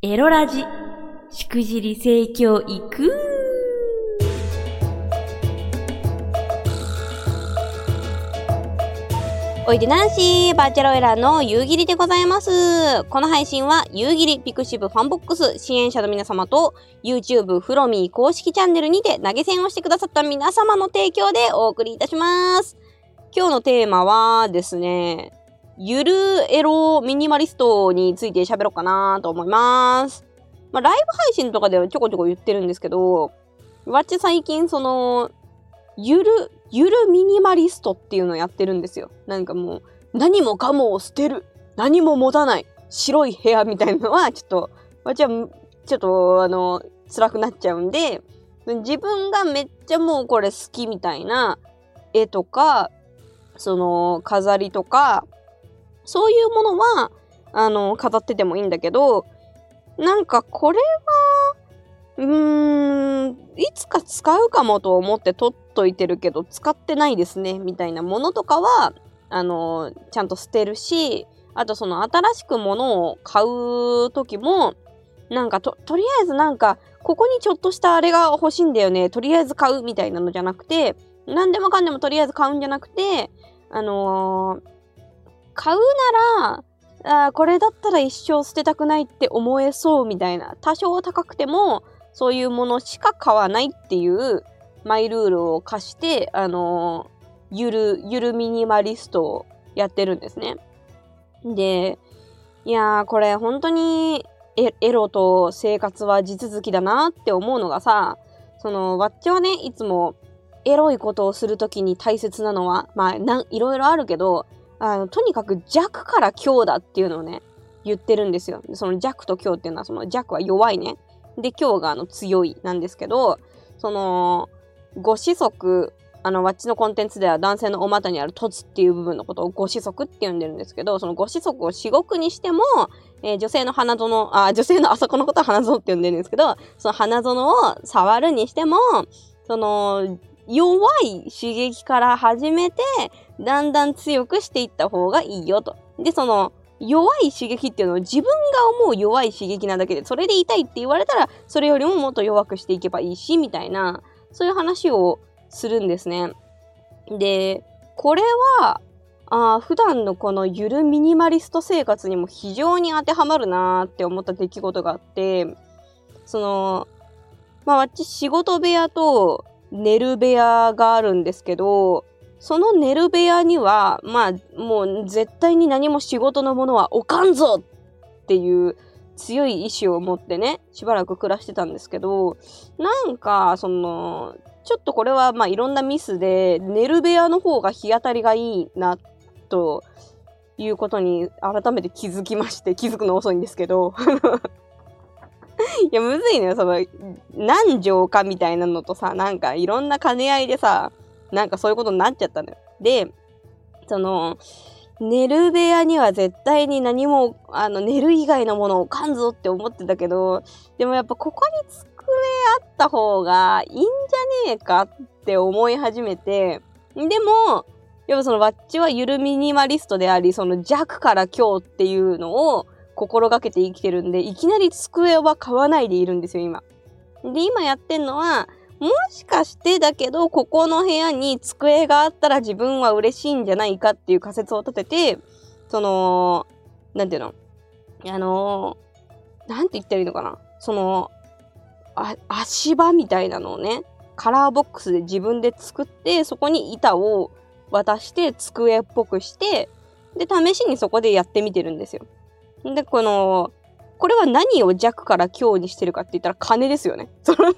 エロラジ、しくじり盛況いくおいでナンシー、バーチャロエラーの夕霧でございます。この配信は夕霧ピクシブファンボックス支援者の皆様と YouTube フロミー公式チャンネルにて投げ銭をしてくださった皆様の提供でお送りいたします。今日のテーマはですね、ゆるエロミニマリストについて喋ろうかなと思います。まあ、ライブ配信とかではちょこちょこ言ってるんですけど、わっち最近その、ゆる、ゆるミニマリストっていうのをやってるんですよ。なんかもう、何もかもを捨てる何も持たない白い部屋みたいなのは、ちょっと、わっちは、ちょっと、あの、辛くなっちゃうんで、自分がめっちゃもうこれ好きみたいな絵とか、その、飾りとか、そういうものは、あの、飾っててもいいんだけど、なんかこれは、うーん、いつか使うかもと思って取っといてるけど、使ってないですね、みたいなものとかは、あの、ちゃんと捨てるし、あとその新しく物を買う時も、なんかと、とりあえずなんか、ここにちょっとしたあれが欲しいんだよね、とりあえず買うみたいなのじゃなくて、何でもかんでもとりあえず買うんじゃなくて、あのー買うなら、あこれだったら一生捨てたくないって思えそうみたいな、多少高くても、そういうものしか買わないっていうマイルールを課して、あのーゆる、ゆるミニマリストをやってるんですね。で、いやー、これ本当にエロと生活は地続きだなって思うのがさ、その、わっちはね、いつもエロいことをするときに大切なのは、まあ、いろいろあるけど、あの、とにかく弱から強だっていうのをね、言ってるんですよ。その弱と強っていうのは、その弱は弱いね。で、強があの強いなんですけど、その、ご子息、あの、わっちのコンテンツでは男性のお股にある凸っていう部分のことをご子息って呼んでるんですけど、そのご子息を至極にしても、えー女性の花園、あ、女性のあそこのことは花園って呼んでるんですけど、その花園を触るにしても、その、弱い刺激から始めて、だんだん強くしていった方がいいよと。で、その、弱い刺激っていうのは自分が思う弱い刺激なだけで、それで痛いって言われたら、それよりももっと弱くしていけばいいし、みたいな、そういう話をするんですね。で、これは、あ普段のこのゆるミニマリスト生活にも非常に当てはまるなーって思った出来事があって、その、まあ、わっち仕事部屋と寝る部屋があるんですけど、その寝る部屋には、まあ、もう絶対に何も仕事のものは置かんぞっていう強い意志を持ってね、しばらく暮らしてたんですけど、なんか、その、ちょっとこれはまあいろんなミスで、寝る部屋の方が日当たりがいいな、ということに改めて気づきまして、気づくの遅いんですけど。いや、むずいのよ、その、何畳かみたいなのとさ、なんかいろんな兼ね合いでさ、なんかそういうことになっちゃったのよ。で、その、寝る部屋には絶対に何も、あの、寝る以外のものを置かんぞって思ってたけど、でもやっぱここに机あった方がいいんじゃねえかって思い始めて、でも、やっぱそのわっちはゆるミニマリストであり、その弱から強っていうのを心がけて生きてるんで、いきなり机は買わないでいるんですよ、今。で、今やってんのは、もしかしてだけど、ここの部屋に机があったら自分は嬉しいんじゃないかっていう仮説を立てて、その、なんていうの？あのなんて言ったらいいのかな？その、あ足場みたいなのをね、カラーボックスで自分で作って、そこに板を渡して、机っぽくして、で、試しにそこでやってみてるんですよ。で、この、これは何を弱から強にしてるかって言ったら金ですよね。その、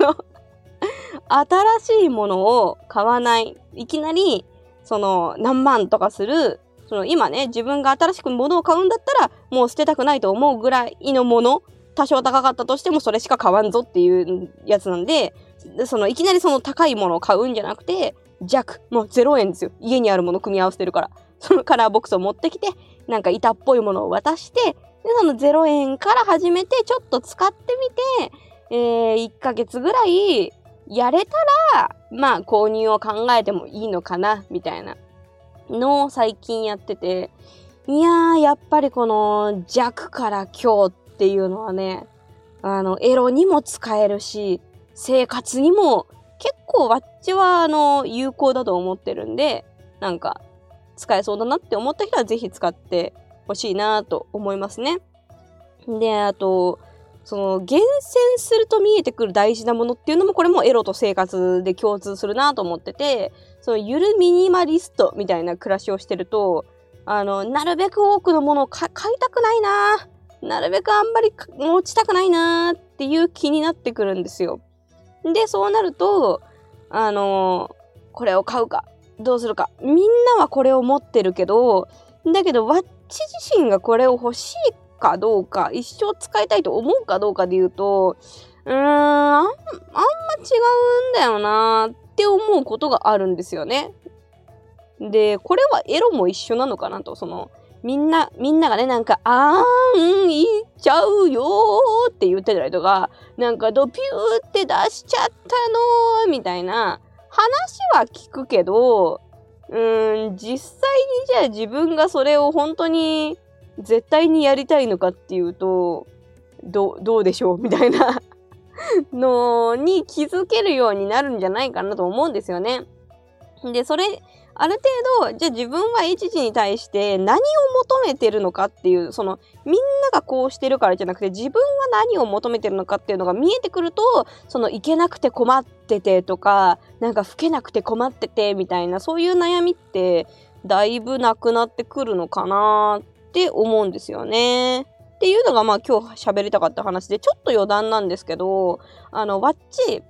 新しいものを買わない。いきなり、その、何万とかする、その、今ね、自分が新しく物を買うんだったら、もう捨てたくないと思うぐらいのもの、多少高かったとしてもそれしか買わんぞっていうやつなんで、その、いきなりその高いものを買うんじゃなくて、弱、もう0円ですよ。家にあるもの組み合わせてるから。そのカラーボックスを持ってきて、なんか板っぽいものを渡して、で、その0円から始めて、ちょっと使ってみて、えー、1ヶ月ぐらいやれたら、まあ購入を考えてもいいのかな、みたいなのを最近やってて、いやー、やっぱりこの弱から強っていうのはね、あの、エロにも使えるし、生活にも結構わっちはあの、有効だと思ってるんで、なんか、使えそうだなって思った人はぜひ使ってほしいなと思いますね。で、あと、その厳選すると見えてくる大事なものっていうのもこれもエロと生活で共通するなと思っててそのゆるミニマリストみたいな暮らしをしてるとあのなるべく多くのものを買いたくないななるべくあんまり持ちたくないなっていう気になってくるんですよ。でそうなるとあのこれを買うかどうするかみんなはこれを持ってるけどだけどわっち自身がこれを欲しいかどうか、一生使いたいと思うかどうかで言うと、うーん、あん、あんま違うんだよなって思うことがあるんですよね。で、これはエロも一緒なのかなと、その、みんな、みんながね、なんか、あーん、言っちゃうよーって言ってたりとか、なんかドピューって出しちゃったのーみたいな話は聞くけど、うーん、実際にじゃあ自分がそれを本当に絶対にやりたいのかっていうと、どどうでしょうみたいなのに気づけるようになるんじゃないかなと思うんですよね。で、それ、ある程度、じゃあ自分は H 時に対して何を求めてるのかっていう、その、みんながこうしてるからじゃなくて、自分は何を求めてるのかっていうのが見えてくると、その、いけなくて困っててとか、なんか老けなくて困っててみたいな、そういう悩みって、だいぶなくなってくるのかなって思うんですよね。っていうのがまあ今日喋りたかった話でちょっと余談なんですけどあのわっち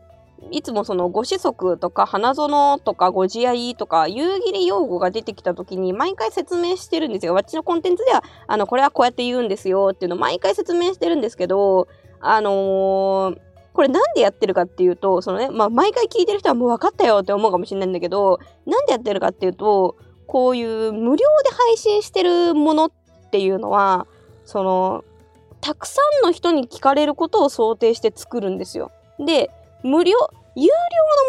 いつもそのご子息とか花園とかご自愛とか夕霧用語が出てきた時に毎回説明してるんですよ。わっちのコンテンツではあのこれはこうやって言うんですよっていうのを毎回説明してるんですけどあのーこれなんでやってるかっていうと、そのね、まあ、毎回聞いてる人はもう分かったよって思うかもしれないんだけど、なんでやってるかっていうと、こういう無料で配信してるものっっていうのはそのたくさんの人に聞かれることを想定して作るんですよ。で無料有料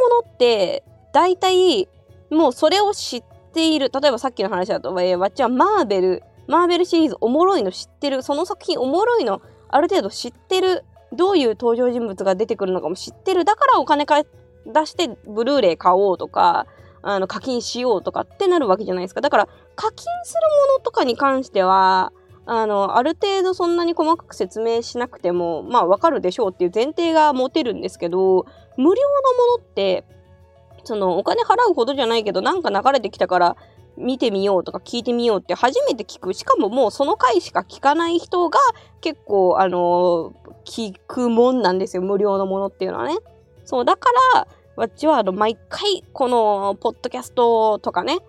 のものって大体もうそれを知っている。例えばさっきの話だと、えー、わっちはマーベルマーベルシリーズおもろいの知ってる。その作品おもろいのある程度知ってる。どういう登場人物が出てくるのかも知ってる。だからお金か出してブルーレイ買おうとかあの課金しようとかってなるわけじゃないですか。だから課金するものとかに関しては、あの、ある程度そんなに細かく説明しなくても、まあわかるでしょうっていう前提が持てるんですけど、無料のものって、そのお金払うほどじゃないけど、なんか流れてきたから見てみようとか聞いてみようって初めて聞く。しかももうその回しか聞かない人が結構、あの聞くもんなんですよ。無料のものっていうのはね。そう、だから、わっちはあの毎回このポッドキャストとかね、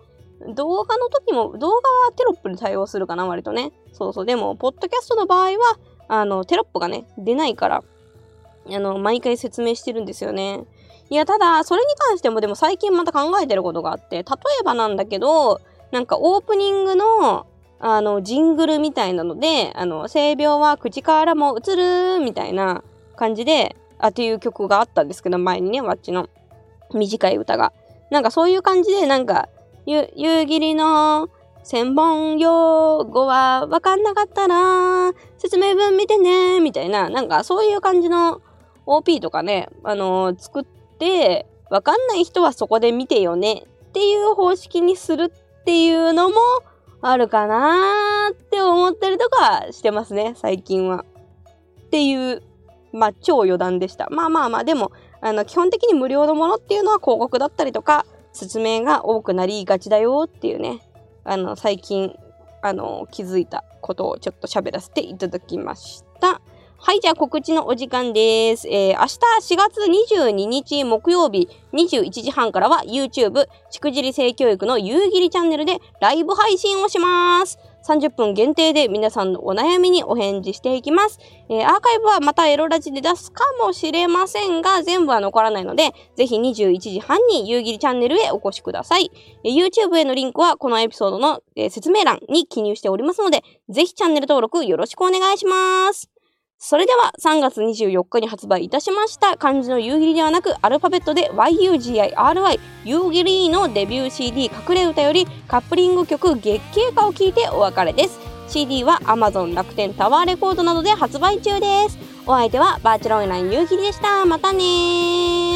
動画の時も、動画はテロップに対応するかな、割とね。そうそう。でも、ポッドキャストの場合は、あの、テロップがね、出ないから、あの、毎回説明してるんですよね。いや、ただ、それに関してもでも最近また考えてることがあって、例えばなんだけど、なんかオープニングの、あの、ジングルみたいなので、あの、性病は口からも映るみたいな感じで、あ、っていう曲があったんですけど、前にね、わっちの。短い歌が。なんかそういう感じで、なんか、ゆ、夕霧の千本用語はわかんなかったら、説明文見てね、みたいな、なんかそういう感じの OP とかね、あのー、作って、わかんない人はそこで見てよね。っていう方式にするっていうのもあるかなーって思ったりとかしてますね、最近は。っていうまあ、超余談でした。まあまあまあ、でも、あの、基本的に無料のものっていうのは広告だったりとか、説明が多くなりがちだよっていうね、あの、最近、あの、気づいたことをちょっと喋らせていただきました。はい、じゃあ告知のお時間です。えー、明日4月22日木曜日21時半からは YouTube しくじり性教育の夕霧チャンネルでライブ配信をします。30分限定で皆さんのお悩みにお返事していきます。えー、アーカイブはまたエロラジで出すかもしれませんが、全部は残らないので、ぜひ21時半に夕霧チャンネルへお越しください。えー、YouTube へのリンクはこのエピソードの、えー、説明欄に記入しておりますので、ぜひチャンネル登録よろしくお願いします。それでは3月24日に発売いたしました漢字の夕霧ではなくアルファベットで YUGIRY 夕霧のデビュー CD 隠れ歌よりカップリング曲月経歌を聴いてお別れです CD は Amazon 楽天タワーレコードなどで発売中ですお相手はバーチャルオンライン夕霧でした。またねー。